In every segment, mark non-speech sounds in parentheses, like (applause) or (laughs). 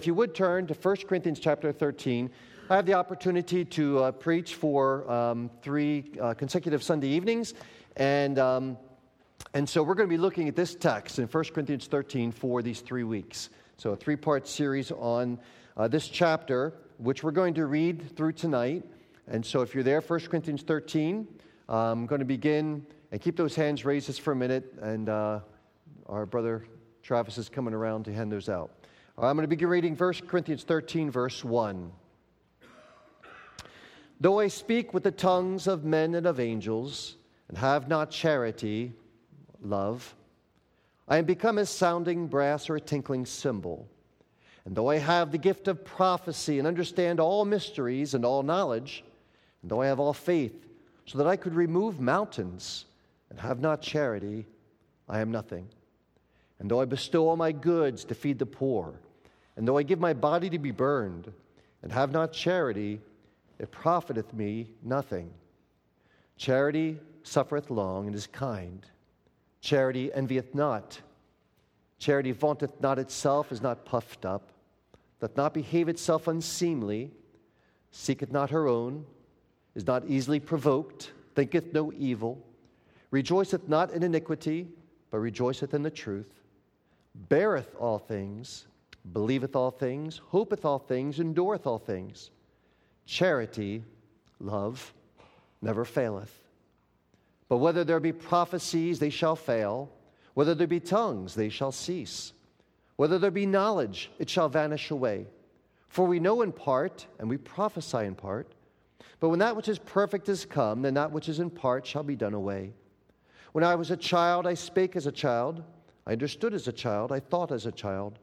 If you would turn to 1 Corinthians chapter 13, I have the opportunity to uh, preach for um, three uh, consecutive Sunday evenings, and, um, and so we're going to be looking at this text in 1 Corinthians 13 for these three weeks. So, a three part series on uh, this chapter, which we're going to read through tonight. And so, if you're there, 1 Corinthians 13, I'm going to begin and keep those hands raised just for a minute, and uh, our brother Travis is coming around to hand those out. I'm going to begin reading 1 Corinthians 13, verse 1. Though I speak with the tongues of men and of angels, and have not charity, love, I am become as sounding brass or a tinkling cymbal. And though I have the gift of prophecy and understand all mysteries and all knowledge, and though I have all faith, so that I could remove mountains, and have not charity, I am nothing. And though I bestow all my goods to feed the poor, and though I give my body to be burned, and have not charity, it profiteth me nothing. Charity suffereth long and is kind. Charity envieth not. Charity vaunteth not itself, is not puffed up, doth not behave itself unseemly, seeketh not her own, is not easily provoked, thinketh no evil, rejoiceth not in iniquity, but rejoiceth in the truth, beareth all things believeth all things, hopeth all things, endureth all things. Charity, love, never faileth. But whether there be prophecies, they shall fail. Whether there be tongues, they shall cease. Whether there be knowledge, it shall vanish away. For we know in part, and we prophesy in part. But when that which is perfect is come, then that which is in part shall be done away. When I was a child, I spake as a child, I understood as a child, I thought as a child.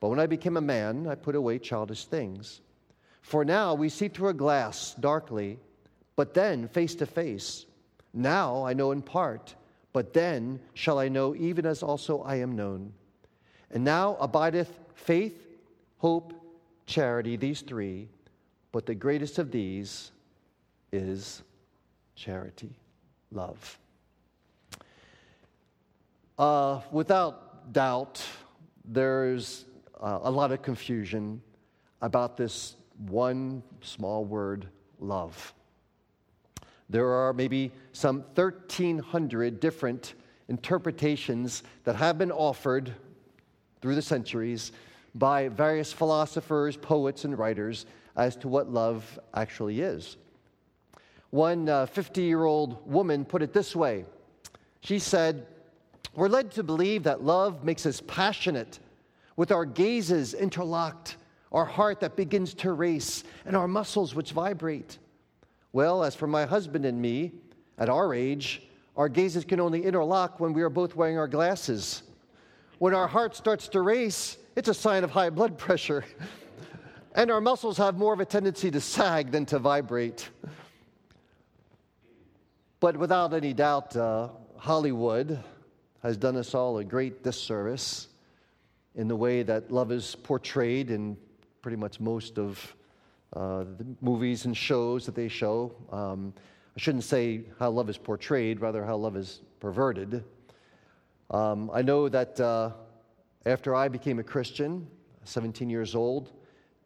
But when I became a man, I put away childish things. For now we see through a glass darkly, but then face to face. Now I know in part, but then shall I know even as also I am known. And now abideth faith, hope, charity, these three, but the greatest of these is charity, love. Uh, without doubt, there's uh, a lot of confusion about this one small word, love. There are maybe some 1,300 different interpretations that have been offered through the centuries by various philosophers, poets, and writers as to what love actually is. One 50 uh, year old woman put it this way She said, We're led to believe that love makes us passionate with our gazes interlocked, our heart that begins to race, and our muscles which vibrate. Well, as for my husband and me, at our age, our gazes can only interlock when we are both wearing our glasses. When our heart starts to race, it's a sign of high blood pressure. (laughs) and our muscles have more of a tendency to sag than to vibrate. But without any doubt, uh, Hollywood has done us all a great disservice in the way that love is portrayed in pretty much most of uh, the movies and shows that they show. Um, I shouldn't say how love is portrayed, rather, how love is perverted. Um, I know that uh, after I became a Christian, 17 years old,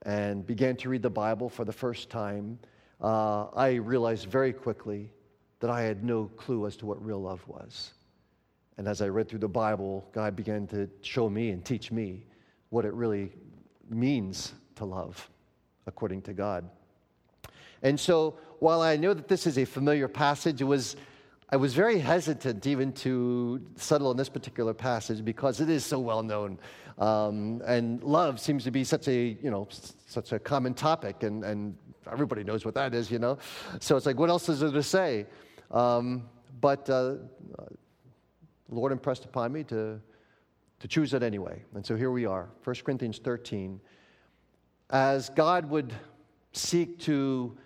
and began to read the Bible for the first time, uh, I realized very quickly that I had no clue as to what real love was. And as I read through the Bible, God began to show me and teach me what it really means to love according to God. And so, while I know that this is a familiar passage, it was, I was very hesitant even to settle on this particular passage because it is so well known. Um, and love seems to be such a, you know, such a common topic, and, and everybody knows what that is, you know? So it's like, what else is there to say? Um, but uh, the Lord impressed upon me to, to choose it anyway. And so here we are, 1 Corinthians 13. As God would seek to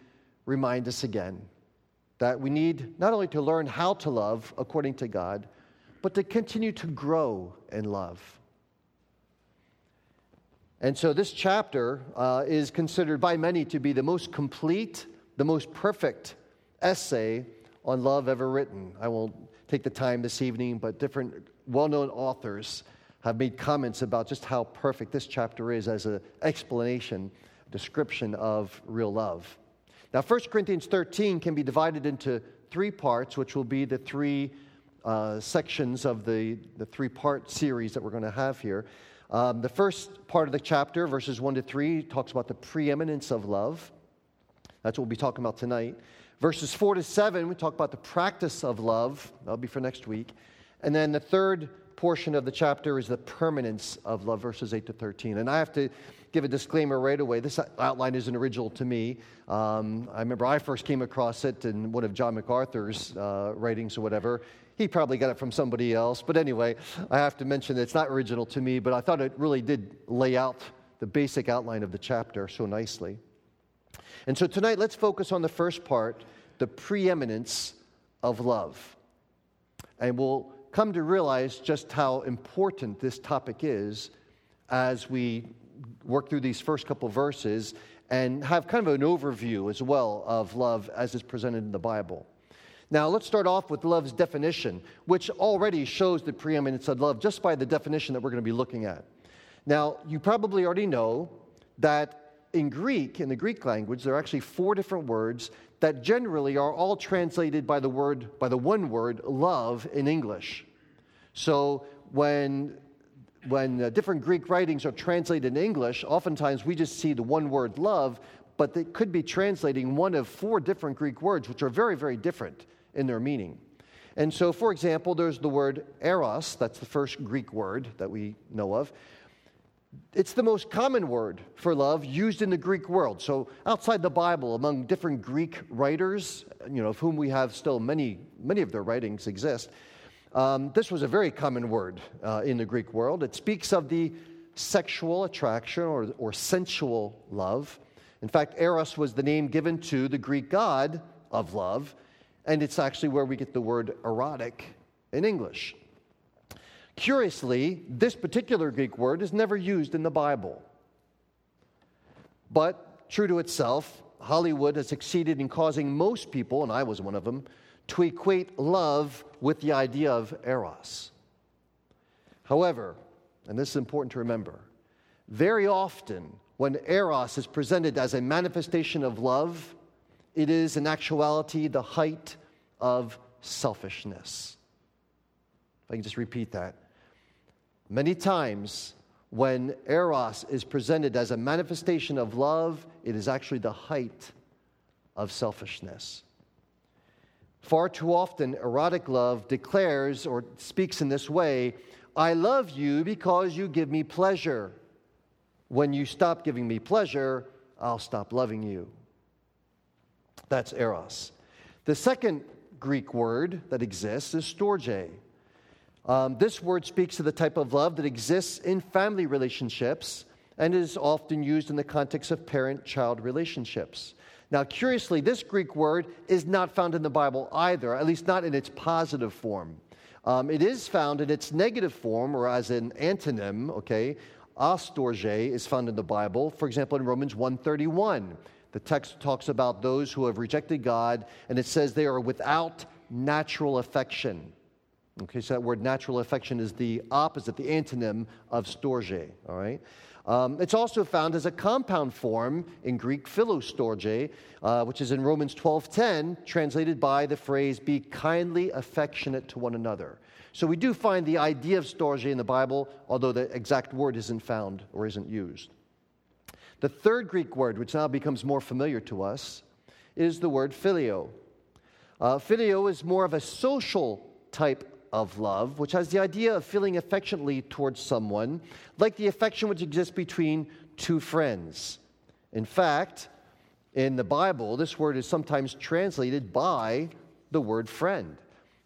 remind us again that we need not only to learn how to love according to God, but to continue to grow in love. And so this chapter uh, is considered by many to be the most complete, the most perfect essay on love ever written. I won't take the time this evening, but different well known authors have made comments about just how perfect this chapter is as an explanation, description of real love. Now, 1 Corinthians 13 can be divided into three parts, which will be the three uh, sections of the, the three part series that we're going to have here. Um, the first part of the chapter, verses 1 to 3, talks about the preeminence of love. That's what we'll be talking about tonight. Verses 4 to 7, we talk about the practice of love. That'll be for next week. And then the third portion of the chapter is the permanence of love, verses 8 to 13. And I have to give a disclaimer right away. This outline isn't original to me. Um, I remember I first came across it in one of John MacArthur's uh, writings or whatever. He probably got it from somebody else. But anyway, I have to mention that it's not original to me, but I thought it really did lay out the basic outline of the chapter so nicely. And so tonight, let's focus on the first part the preeminence of love. And we'll come to realize just how important this topic is as we work through these first couple verses and have kind of an overview as well of love as is presented in the Bible. Now, let's start off with love's definition, which already shows the preeminence of love just by the definition that we're going to be looking at. Now, you probably already know that in Greek, in the Greek language, there are actually four different words that generally are all translated by the word, by the one word, love in English. So when when uh, different Greek writings are translated in English, oftentimes we just see the one word love, but they could be translating one of four different Greek words, which are very, very different in their meaning. And so, for example, there's the word eros, that's the first Greek word that we know of. It's the most common word for love used in the Greek world. So, outside the Bible, among different Greek writers, you know, of whom we have still many, many of their writings exist, um, this was a very common word uh, in the Greek world. It speaks of the sexual attraction or, or sensual love. In fact, Eros was the name given to the Greek god of love, and it's actually where we get the word erotic in English. Curiously, this particular Greek word is never used in the Bible. But, true to itself, Hollywood has succeeded in causing most people, and I was one of them, to equate love with the idea of eros. However, and this is important to remember, very often when eros is presented as a manifestation of love, it is in actuality the height of selfishness. If I can just repeat that. Many times, when eros is presented as a manifestation of love, it is actually the height of selfishness. Far too often, erotic love declares or speaks in this way I love you because you give me pleasure. When you stop giving me pleasure, I'll stop loving you. That's eros. The second Greek word that exists is storge. Um, this word speaks to the type of love that exists in family relationships and is often used in the context of parent child relationships. Now, curiously, this Greek word is not found in the Bible either, at least not in its positive form. Um, it is found in its negative form, or as an antonym, okay? Astorge is found in the Bible, for example, in Romans 131. The text talks about those who have rejected God, and it says they are without natural affection. Okay, so that word natural affection is the opposite, the antonym of storge, all right? Um, it's also found as a compound form in Greek philostorge, uh, which is in Romans 12.10, translated by the phrase, be kindly affectionate to one another. So we do find the idea of storge in the Bible, although the exact word isn't found or isn't used. The third Greek word, which now becomes more familiar to us, is the word phileo. Uh, phileo is more of a social type of love, which has the idea of feeling affectionately towards someone, like the affection which exists between two friends. In fact, in the Bible, this word is sometimes translated by the word friend.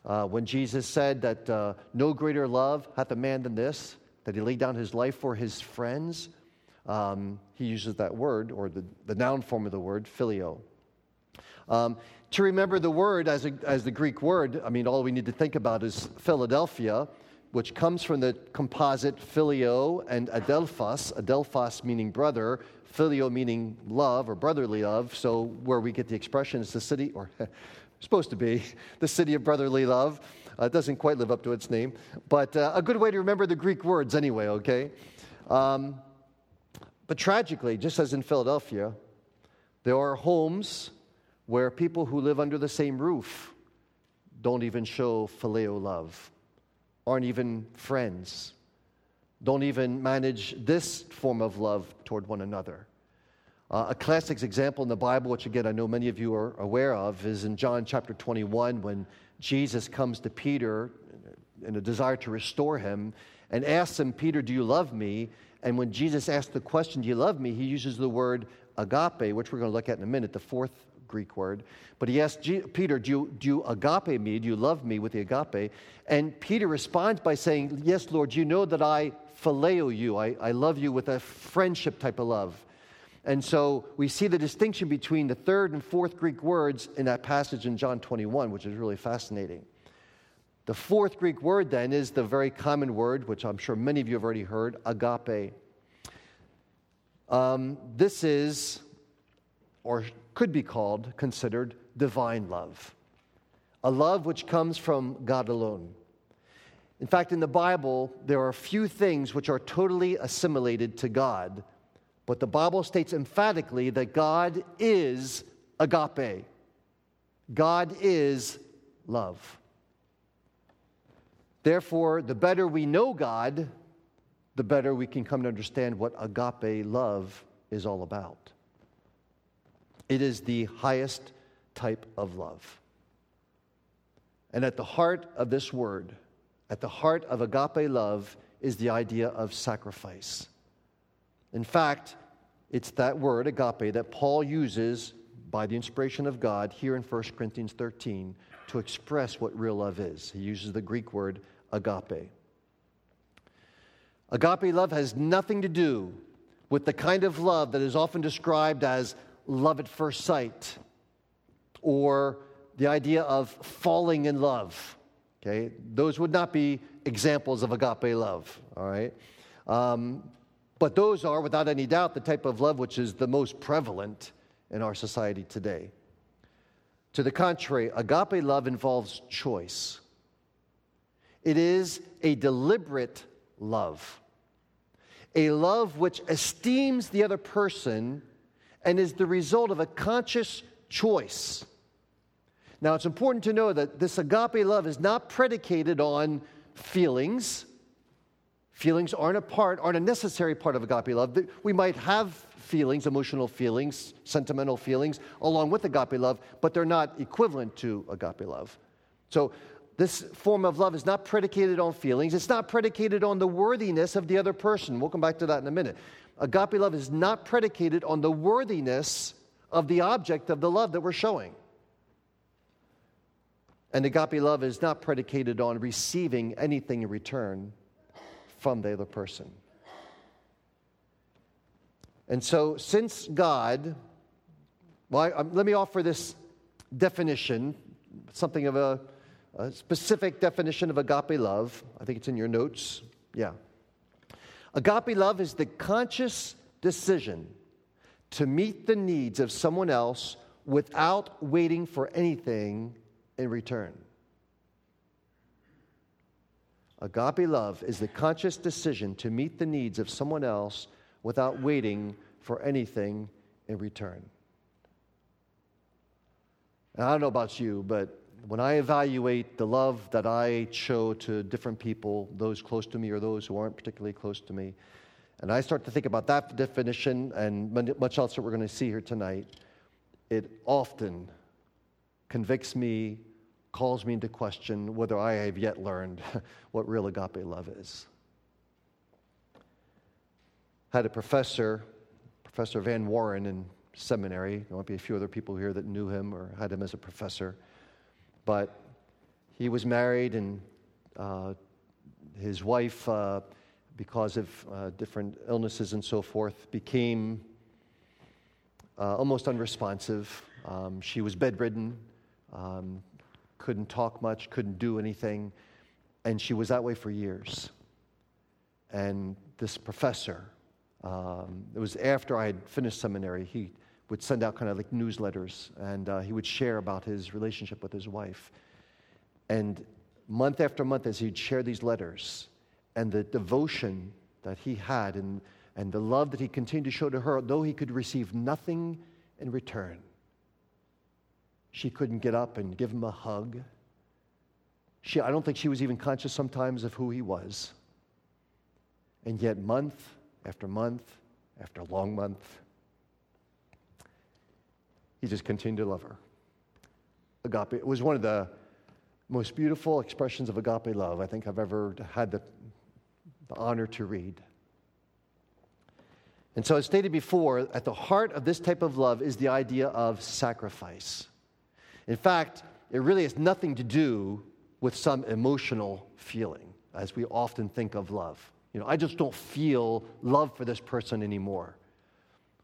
Uh, when Jesus said that uh, no greater love hath a man than this, that he laid down his life for his friends, um, he uses that word, or the, the noun form of the word, phileo. Um, to remember the word as, a, as the Greek word, I mean, all we need to think about is Philadelphia, which comes from the composite phileo and adelphos, adelphos meaning brother, phileo meaning love or brotherly love. So, where we get the expression is the city, or (laughs) supposed to be, the city of brotherly love. Uh, it doesn't quite live up to its name, but uh, a good way to remember the Greek words anyway, okay? Um, but tragically, just as in Philadelphia, there are homes where people who live under the same roof don't even show phileo love, aren't even friends, don't even manage this form of love toward one another. Uh, a classic example in the Bible, which again I know many of you are aware of, is in John chapter 21 when Jesus comes to Peter in a desire to restore him and asks him, Peter, do you love me? And when Jesus asks the question, Do you love me? he uses the word agape, which we're going to look at in a minute, the fourth Greek word. But he asks Peter, do you, do you agape me? Do you love me with the agape? And Peter responds by saying, Yes, Lord, you know that I phileo you. I, I love you with a friendship type of love. And so we see the distinction between the third and fourth Greek words in that passage in John 21, which is really fascinating. The fourth Greek word then is the very common word, which I'm sure many of you have already heard, agape. Um, this is, or could be called, considered divine love, a love which comes from God alone. In fact, in the Bible, there are few things which are totally assimilated to God, but the Bible states emphatically that God is agape. God is love. Therefore, the better we know God, the better we can come to understand what agape love is all about. It is the highest type of love. And at the heart of this word, at the heart of agape love, is the idea of sacrifice. In fact, it's that word, agape, that Paul uses by the inspiration of God here in 1 Corinthians 13 to express what real love is. He uses the Greek word agape. Agape love has nothing to do with the kind of love that is often described as love at first sight or the idea of falling in love. Okay, those would not be examples of agape love, all right? Um, but those are, without any doubt, the type of love which is the most prevalent in our society today. To the contrary, agape love involves choice. It is a deliberate love, a love which esteems the other person and is the result of a conscious choice. Now, it's important to know that this agape love is not predicated on feelings. Feelings aren't a part, aren't a necessary part of agape love. We might have feelings, emotional feelings, sentimental feelings, along with agape love, but they're not equivalent to agape love. So, this form of love is not predicated on feelings. It's not predicated on the worthiness of the other person. We'll come back to that in a minute. Agape love is not predicated on the worthiness of the object of the love that we're showing. And agape love is not predicated on receiving anything in return from the other person. And so, since God, well, I, um, let me offer this definition, something of a a specific definition of agape love. I think it's in your notes. Yeah. Agape love is the conscious decision to meet the needs of someone else without waiting for anything in return. Agape love is the conscious decision to meet the needs of someone else without waiting for anything in return. And I don't know about you, but when I evaluate the love that I show to different people, those close to me or those who aren't particularly close to me, and I start to think about that definition and much else that we're going to see here tonight, it often convicts me, calls me into question whether I have yet learned (laughs) what real agape love is. I had a professor, Professor Van Warren in seminary. There might be a few other people here that knew him or had him as a professor. But he was married, and uh, his wife, uh, because of uh, different illnesses and so forth, became uh, almost unresponsive. Um, she was bedridden, um, couldn't talk much, couldn't do anything, and she was that way for years. And this professor, um, it was after I had finished seminary, he would send out kind of like newsletters and uh, he would share about his relationship with his wife. And month after month as he'd share these letters and the devotion that he had and, and the love that he continued to show to her, though he could receive nothing in return. She couldn't get up and give him a hug. She, I don't think she was even conscious sometimes of who he was. And yet, month after month after long month, he just continued to love her. Agape it was one of the most beautiful expressions of agape love I think I've ever had the, the honor to read. And so, as stated before, at the heart of this type of love is the idea of sacrifice. In fact, it really has nothing to do with some emotional feeling, as we often think of love. You know, I just don't feel love for this person anymore.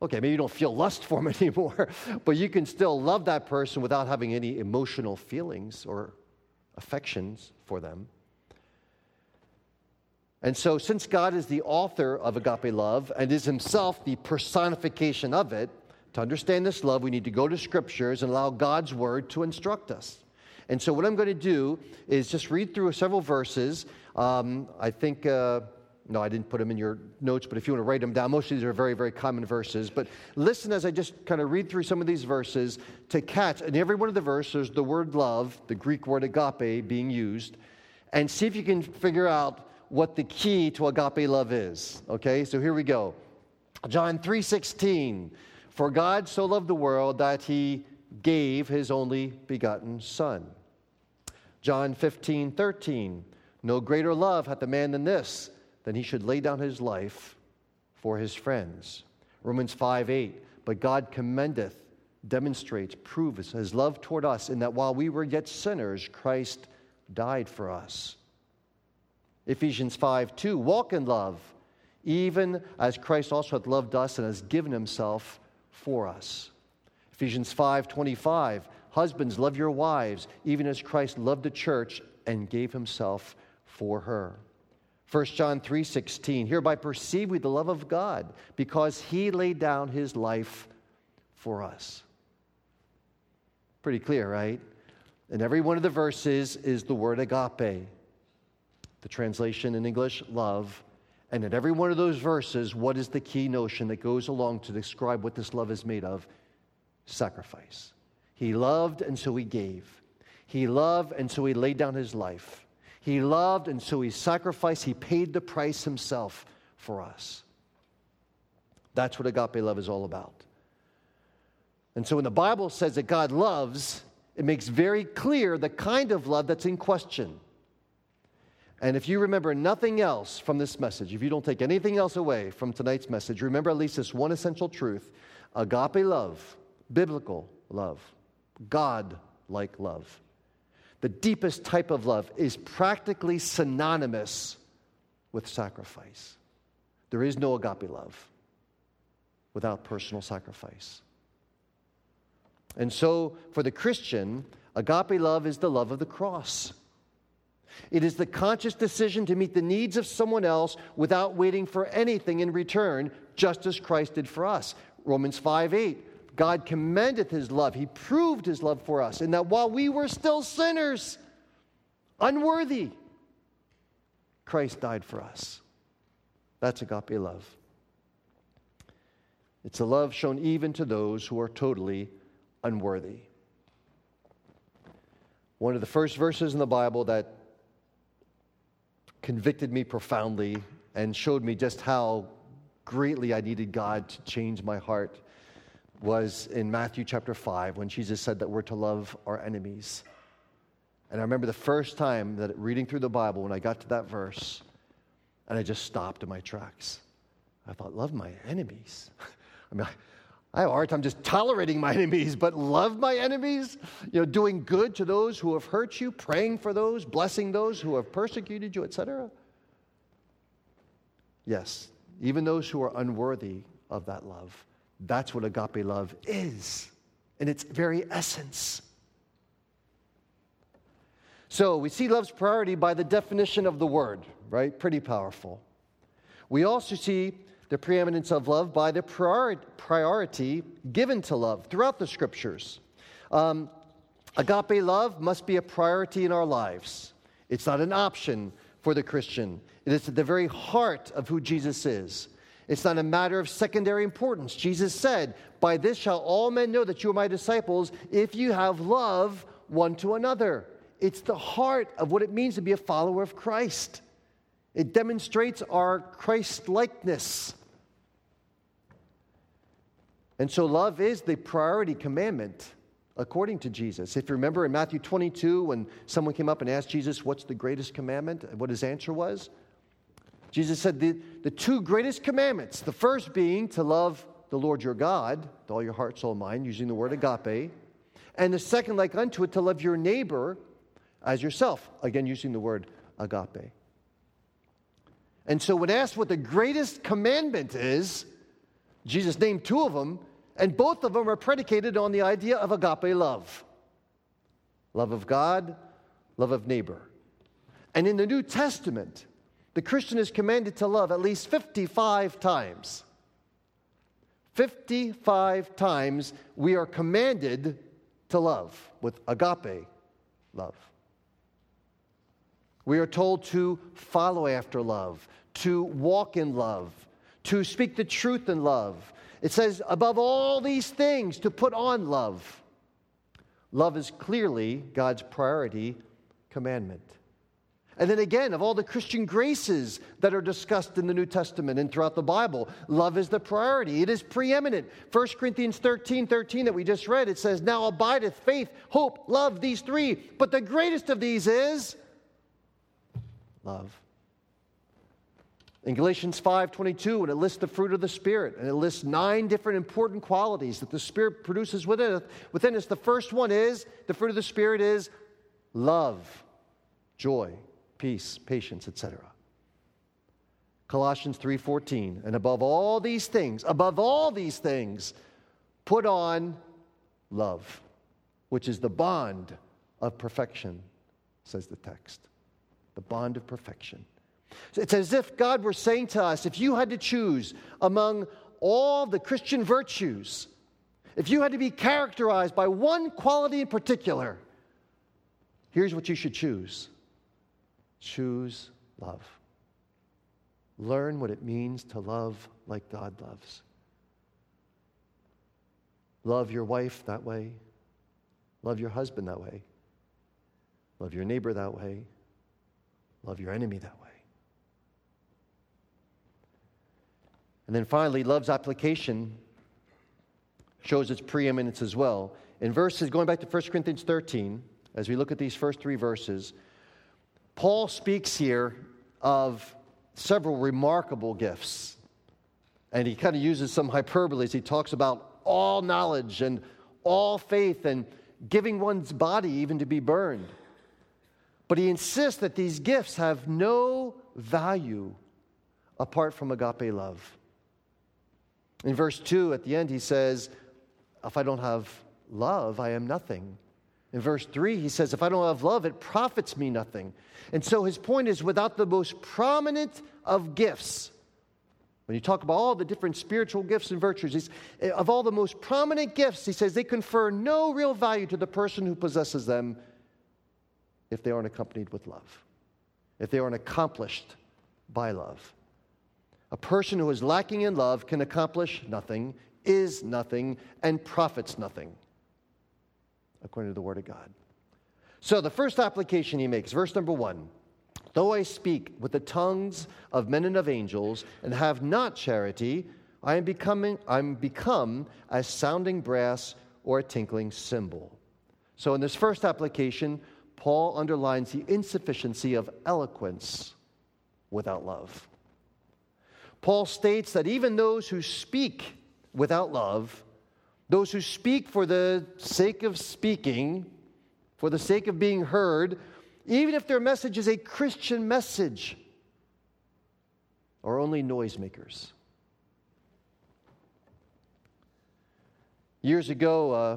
Okay, maybe you don't feel lust for them (laughs) anymore, but you can still love that person without having any emotional feelings or affections for them. And so, since God is the author of agape love and is himself the personification of it, to understand this love, we need to go to scriptures and allow God's word to instruct us. And so, what I'm going to do is just read through several verses. Um, I think, uh, no, I didn't put them in your notes, but if you want to write them down, most of these are very, very common verses. But listen as I just kind of read through some of these verses to catch, in every one of the verses, the word love, the Greek word agape, being used, and see if you can figure out what the key to agape love is. Okay, so here we go. John 3:16. For God so loved the world that he gave his only begotten Son. John 15, 13. No greater love hath a man than this, than he should lay down his life for his friends. Romans 5, 8. But God commendeth, demonstrates, proves his love toward us in that while we were yet sinners, Christ died for us. Ephesians 5 2, walk in love, even as Christ also hath loved us and has given himself for us. Ephesians 5 25, husbands, love your wives, even as Christ loved the church and gave himself for her. 1 John 3:16 hereby perceive we the love of God, because he laid down his life for us. Pretty clear, right? And every one of the verses is the word agape the translation in English, love. And in every one of those verses, what is the key notion that goes along to describe what this love is made of? Sacrifice. He loved, and so he gave. He loved, and so he laid down his life. He loved, and so he sacrificed. He paid the price himself for us. That's what agape love is all about. And so when the Bible says that God loves, it makes very clear the kind of love that's in question. And if you remember nothing else from this message, if you don't take anything else away from tonight's message, remember at least this one essential truth agape love, biblical love, God like love. The deepest type of love is practically synonymous with sacrifice. There is no agape love without personal sacrifice. And so, for the Christian, agape love is the love of the cross. It is the conscious decision to meet the needs of someone else without waiting for anything in return, just as Christ did for us. Romans 5 8. God commendeth his love. He proved his love for us, in that while we were still sinners, unworthy, Christ died for us. That's agape love. It's a love shown even to those who are totally unworthy. One of the first verses in the Bible that convicted me profoundly and showed me just how greatly I needed God to change my heart was in Matthew chapter 5 when Jesus said that we're to love our enemies. And I remember the first time that reading through the Bible when I got to that verse and I just stopped in my tracks. I thought, love my enemies. (laughs) I mean, I, I have a hard time just tolerating my enemies, but love my enemies, you know, doing good to those who have hurt you, praying for those, blessing those who have persecuted you, etc. Yes, even those who are unworthy of that love. That's what agape love is in its very essence. So we see love's priority by the definition of the word, right? Pretty powerful. We also see the preeminence of love by the priority given to love throughout the scriptures. Um, agape love must be a priority in our lives. It's not an option for the Christian. It is at the very heart of who Jesus is. It's not a matter of secondary importance. Jesus said, By this shall all men know that you are my disciples if you have love one to another. It's the heart of what it means to be a follower of Christ. It demonstrates our Christ likeness. And so, love is the priority commandment according to Jesus. If you remember in Matthew 22, when someone came up and asked Jesus, What's the greatest commandment? what his answer was, Jesus said, the, the two greatest commandments, the first being to love the Lord your God with all your heart, soul, mind, using the word agape, and the second, like unto it, to love your neighbor as yourself, again, using the word agape. And so, when asked what the greatest commandment is, Jesus named two of them, and both of them are predicated on the idea of agape love love of God, love of neighbor. And in the New Testament, the Christian is commanded to love at least 55 times. 55 times we are commanded to love with agape love. We are told to follow after love, to walk in love, to speak the truth in love. It says, above all these things, to put on love. Love is clearly God's priority commandment. And then again, of all the Christian graces that are discussed in the New Testament and throughout the Bible, love is the priority. It is preeminent. 1 Corinthians 13 13 that we just read, it says, Now abideth faith, hope, love, these three. But the greatest of these is love. In Galatians 5:22, when it lists the fruit of the Spirit, and it lists nine different important qualities that the Spirit produces within, within us. The first one is the fruit of the Spirit is love, joy, peace, patience, etc. Colossians 3:14, and above all these things, above all these things, put on love, which is the bond of perfection, says the text. The bond of perfection. It's as if God were saying to us if you had to choose among all the Christian virtues, if you had to be characterized by one quality in particular, here's what you should choose choose love. Learn what it means to love like God loves. Love your wife that way. Love your husband that way. Love your neighbor that way. Love your enemy that way. And then finally, love's application shows its preeminence as well. In verses, going back to 1 Corinthians 13, as we look at these first three verses, Paul speaks here of several remarkable gifts. And he kind of uses some hyperbole. He talks about all knowledge and all faith and giving one's body even to be burned. But he insists that these gifts have no value apart from agape love. In verse 2, at the end, he says, If I don't have love, I am nothing. In verse 3, he says, If I don't have love, it profits me nothing. And so his point is without the most prominent of gifts, when you talk about all the different spiritual gifts and virtues, eh, of all the most prominent gifts, he says they confer no real value to the person who possesses them if they aren't accompanied with love, if they aren't accomplished by love. A person who is lacking in love can accomplish nothing, is nothing, and profits nothing, according to the Word of God. So, the first application he makes, verse number one Though I speak with the tongues of men and of angels and have not charity, I am becoming, I'm become as sounding brass or a tinkling cymbal. So, in this first application, Paul underlines the insufficiency of eloquence without love. Paul states that even those who speak without love, those who speak for the sake of speaking, for the sake of being heard, even if their message is a Christian message, are only noisemakers. Years ago, uh,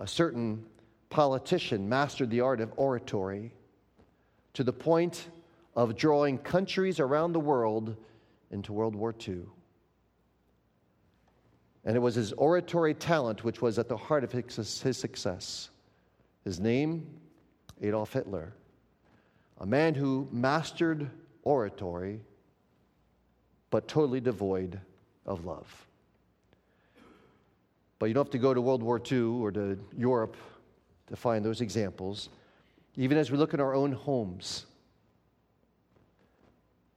a certain politician mastered the art of oratory to the point of drawing countries around the world into World War II. And it was his oratory talent which was at the heart of his success. His name, Adolf Hitler. a man who mastered oratory, but totally devoid of love. But you don't have to go to World War II or to Europe to find those examples. Even as we look at our own homes,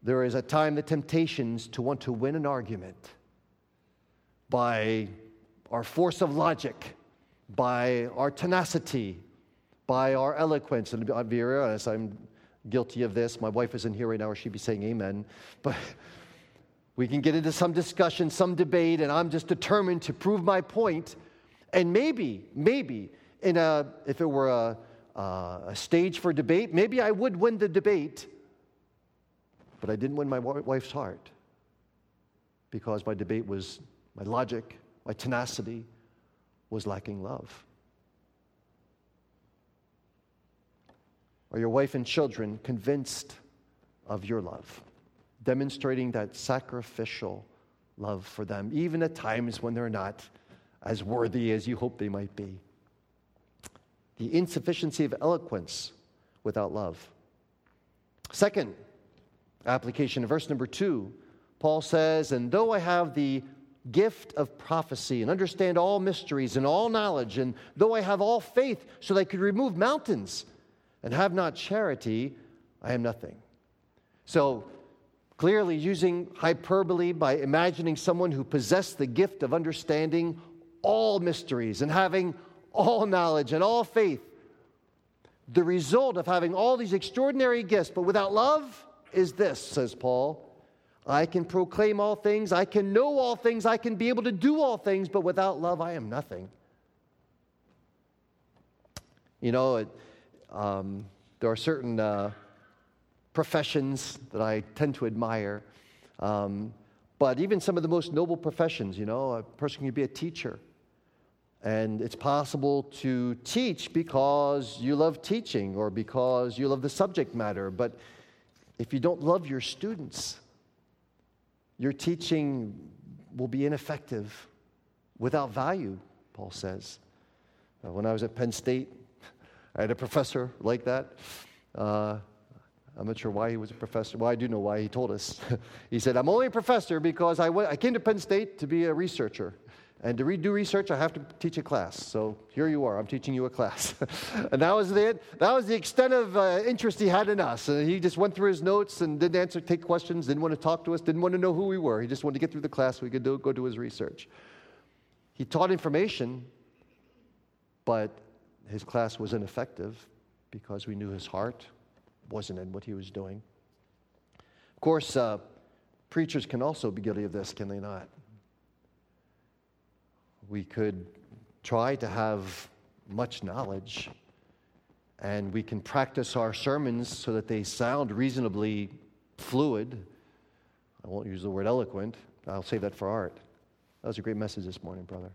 there is at time the temptations to want to win an argument by our force of logic, by our tenacity, by our eloquence. And I'll be very honest, I'm guilty of this. My wife isn't here right now, or she'd be saying amen. But we can get into some discussion, some debate, and I'm just determined to prove my point. And maybe, maybe, in a, if it were a, uh, a stage for debate, maybe I would win the debate, but I didn't win my wife's heart because my debate was my logic, my tenacity was lacking love. Are your wife and children convinced of your love? Demonstrating that sacrificial love for them, even at times when they're not as worthy as you hope they might be. The insufficiency of eloquence without love. Second application, of verse number two, Paul says, And though I have the gift of prophecy and understand all mysteries and all knowledge, and though I have all faith so that I could remove mountains, and have not charity, I am nothing. So, clearly, using hyperbole by imagining someone who possessed the gift of understanding all mysteries and having all knowledge and all faith. The result of having all these extraordinary gifts, but without love, is this, says Paul. I can proclaim all things, I can know all things, I can be able to do all things, but without love, I am nothing. You know, it, um, there are certain uh, professions that I tend to admire. Um, but even some of the most noble professions, you know, a person can be a teacher. And it's possible to teach because you love teaching or because you love the subject matter. But if you don't love your students, your teaching will be ineffective, without value, Paul says. Uh, when I was at Penn State, (laughs) I had a professor like that. Uh, I'm not sure why he was a professor. Well, I do know why he told us. (laughs) he said, I'm only a professor because I, went, I came to Penn State to be a researcher. And to do research, I have to teach a class. So here you are, I'm teaching you a class. (laughs) and that was, the, that was the extent of uh, interest he had in us. And he just went through his notes and didn't answer, take questions, didn't want to talk to us, didn't want to know who we were. He just wanted to get through the class so he could do, go do his research. He taught information, but his class was ineffective because we knew his heart wasn't in what he was doing. Of course, uh, preachers can also be guilty of this, can they not? We could try to have much knowledge and we can practice our sermons so that they sound reasonably fluid. I won't use the word eloquent, I'll save that for art. That was a great message this morning, brother.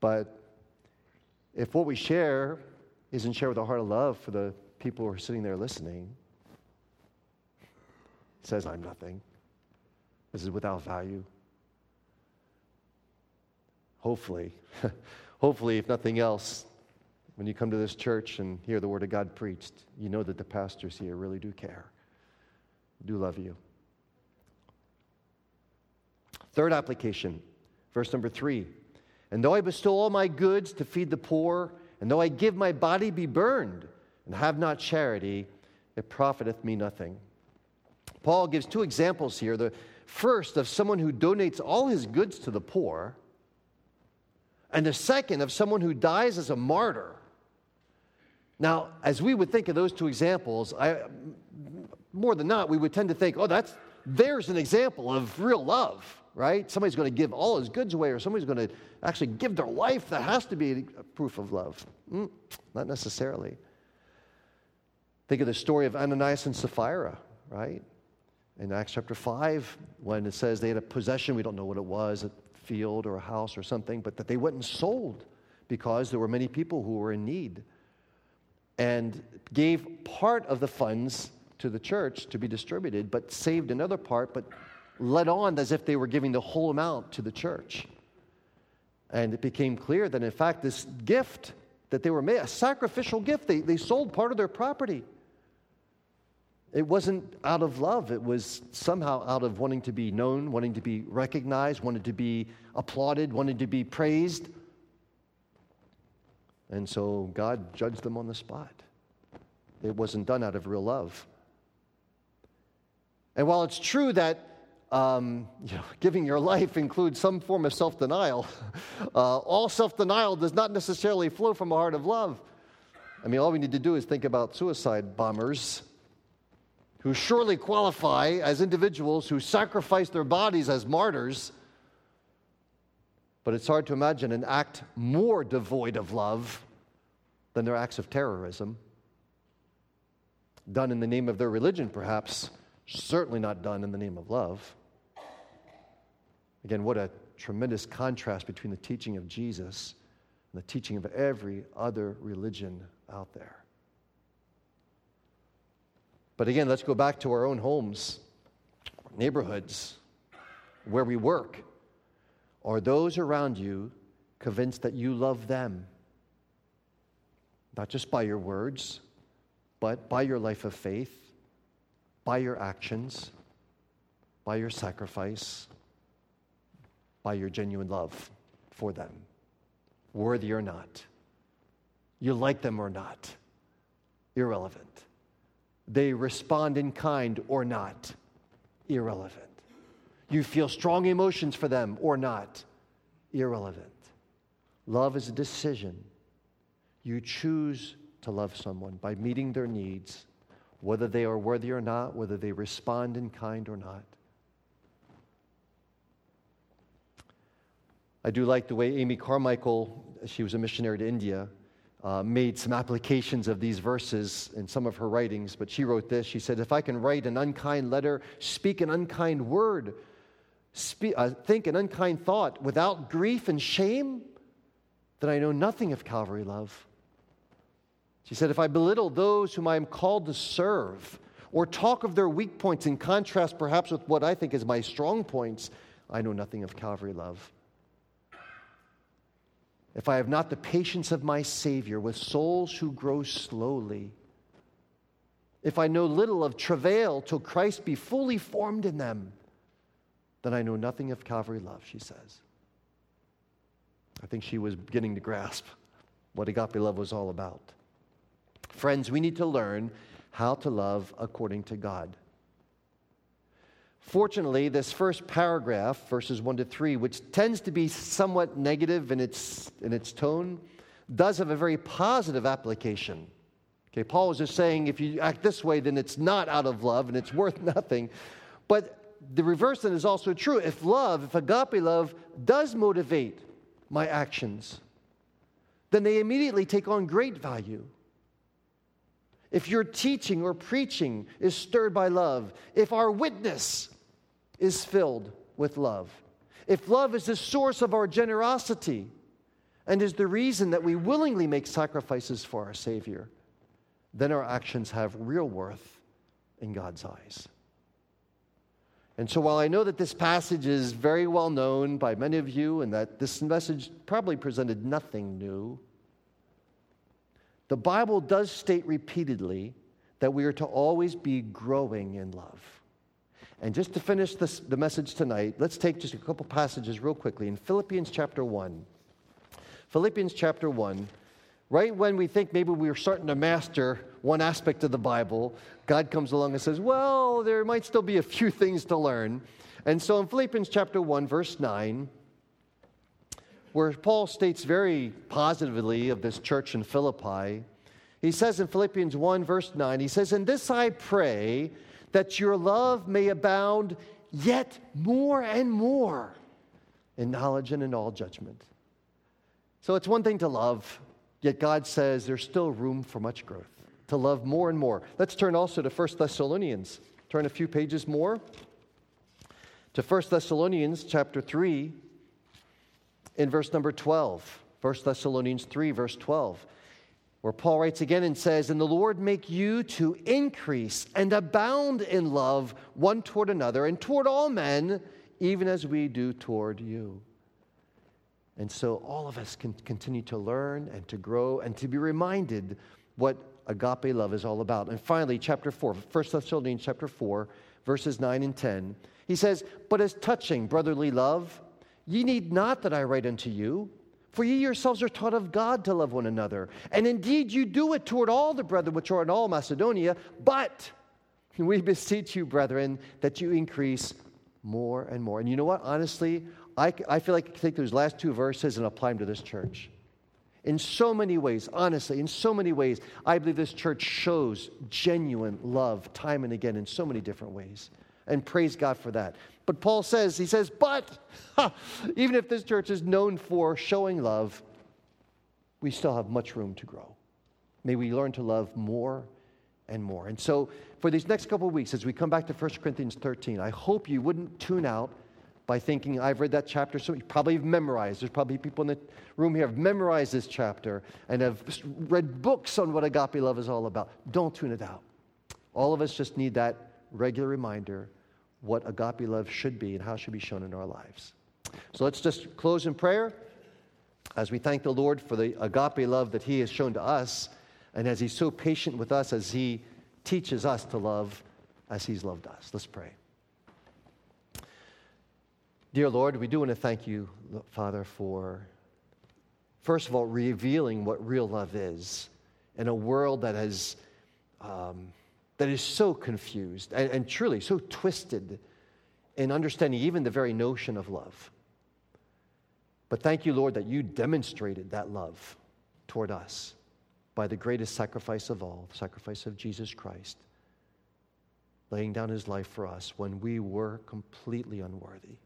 But if what we share isn't shared with a heart of love for the people who are sitting there listening, says, I'm nothing. This is without value. Hopefully, (laughs) hopefully, if nothing else, when you come to this church and hear the Word of God preached, you know that the pastors here really do care, do love you. Third application, verse number three. And though I bestow all my goods to feed the poor, and though I give my body be burned, and have not charity, it profiteth me nothing. Paul gives two examples here. The first of someone who donates all his goods to the poor, and the second of someone who dies as a martyr. Now, as we would think of those two examples, I, more than not, we would tend to think, oh, that's, there's an example of real love right? Somebody's going to give all his goods away, or somebody's going to actually give their life. That has to be a proof of love. Mm, not necessarily. Think of the story of Ananias and Sapphira, right? In Acts chapter 5, when it says they had a possession, we don't know what it was, a field or a house or something, but that they went and sold because there were many people who were in need and gave part of the funds to the church to be distributed, but saved another part, but led on as if they were giving the whole amount to the church. And it became clear that, in fact, this gift that they were made, a sacrificial gift, they, they sold part of their property. It wasn't out of love, it was somehow out of wanting to be known, wanting to be recognized, wanting to be applauded, wanting to be praised. And so God judged them on the spot. It wasn't done out of real love. And while it's true that um, you know, (laughs) giving your life includes some form of self denial, (laughs) uh, all self denial does not necessarily flow from a heart of love. I mean, all we need to do is think about suicide bombers who surely qualify as individuals who sacrifice their bodies as martyrs. But it's hard to imagine an act more devoid of love than their acts of terrorism. Done in the name of their religion, perhaps, certainly not done in the name of love. Again, what a tremendous contrast between the teaching of Jesus and the teaching of every other religion out there. But again, let's go back to our own homes, neighborhoods, where we work. Are those around you convinced that you love them? Not just by your words, but by your life of faith, by your actions, by your sacrifice, by your genuine love for them, worthy or not. You like them or not, irrelevant. They respond in kind or not, irrelevant. You feel strong emotions for them or not, irrelevant. Love is a decision. You choose to love someone by meeting their needs whether they are worthy or not, whether they respond in kind or not. I do like the way Amy Carmichael, she was a missionary to India, uh, made some applications of these verses in some of her writings, but she wrote this. She said, If I can write an unkind letter, speak an unkind word, speak, uh, think an unkind thought without grief and shame, then I know nothing of Calvary love. She said, If I belittle those whom I am called to serve, or talk of their weak points in contrast perhaps with what I think is my strong points, I know nothing of Calvary love. If I have not the patience of my Savior with souls who grow slowly, if I know little of travail till Christ be fully formed in them, then I know nothing of Calvary love, she says. I think she was beginning to grasp what agape love was all about. Friends, we need to learn how to love according to God. Fortunately, this first paragraph, verses 1 to 3, which tends to be somewhat negative in its, in its tone, does have a very positive application. Okay, Paul is just saying if you act this way, then it's not out of love and it's worth (laughs) nothing. But the reverse then is also true. If love, if agape love does motivate my actions, then they immediately take on great value if your teaching or preaching is stirred by love, if our witness is filled with love, if love is the source of our generosity and is the reason that we willingly make sacrifices for our Savior, then our actions have real worth in God's eyes. And so, while I know that this passage is very well known by many of you and that this message probably presented nothing new, the Bible does state repeatedly that we are to always be growing in love. And just to finish this, the message tonight, let's take just a couple passages real quickly. In Philippians chapter 1, Philippians chapter 1, right when we think maybe we are starting to master one aspect of the Bible, God comes along and says, Well, there might still be a few things to learn. And so in Philippians chapter 1, verse 9, where Paul states very positively of this church in Philippi. He says in Philippians 1, verse 9, he says, In this I pray that your love may abound yet more and more in knowledge and in all judgment. So it's one thing to love, yet God says there's still room for much growth, to love more and more. Let's turn also to 1 Thessalonians. Turn a few pages more to 1 Thessalonians chapter 3 in verse number 12, 1 Thessalonians 3, verse 12, where Paul writes again and says, And the Lord make you to increase and abound in love one toward another and toward all men, even as we do toward you. And so all of us can continue to learn and to grow and to be reminded what agape love is all about. And finally, chapter 4, 1 Thessalonians chapter 4, verses 9 and 10. He says, But as touching brotherly love, ye need not that I write unto you, for ye yourselves are taught of God to love one another. And indeed you do it toward all the brethren which are in all Macedonia, but (laughs) we beseech you, brethren, that you increase more and more. And you know what? Honestly, I, I feel like I take those last two verses and apply them to this church. In so many ways, honestly, in so many ways, I believe this church shows genuine love time and again in so many different ways. And praise God for that. But Paul says, he says, but (laughs) even if this church is known for showing love, we still have much room to grow. May we learn to love more and more. And so, for these next couple of weeks, as we come back to 1 Corinthians 13, I hope you wouldn't tune out by thinking, I've read that chapter, so you probably have memorized. There's probably people in the room here have memorized this chapter and have read books on what agape love is all about. Don't tune it out. All of us just need that regular reminder what agape love should be and how it should be shown in our lives. So let's just close in prayer as we thank the Lord for the agape love that He has shown to us and as He's so patient with us as He teaches us to love as He's loved us. Let's pray. Dear Lord, we do want to thank you, Father, for, first of all, revealing what real love is in a world that has. Um, that is so confused and, and, truly so twisted in understanding even the very notion of love. But thank you, Lord, that you demonstrated that love toward us by the greatest sacrifice of all, the sacrifice of Jesus Christ, laying down his life for us when we were completely unworthy.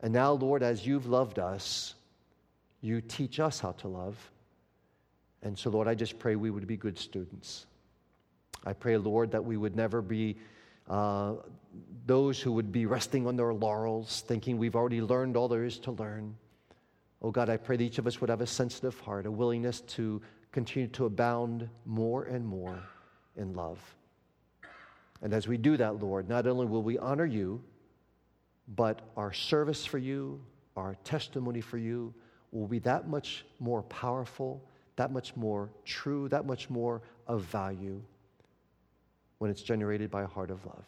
And now, Lord, as you've loved us, you teach us how to love. And so, Lord, I just pray we would be good students. I pray, Lord, that we would never be uh, those who would be resting on their laurels, thinking we've already learned all there is to learn. Oh God, I pray that each of us would have a sensitive heart, a willingness to continue to abound more and more in love. And as we do that, Lord, not only will we honor you, but our service for you, our testimony for you will be that much more powerful, that much more true, that much more of value when it's generated by a heart of love.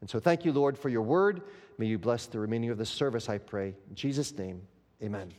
And so thank you, Lord, for your word. May you bless the remaining of the service, I pray. In Jesus' name, amen.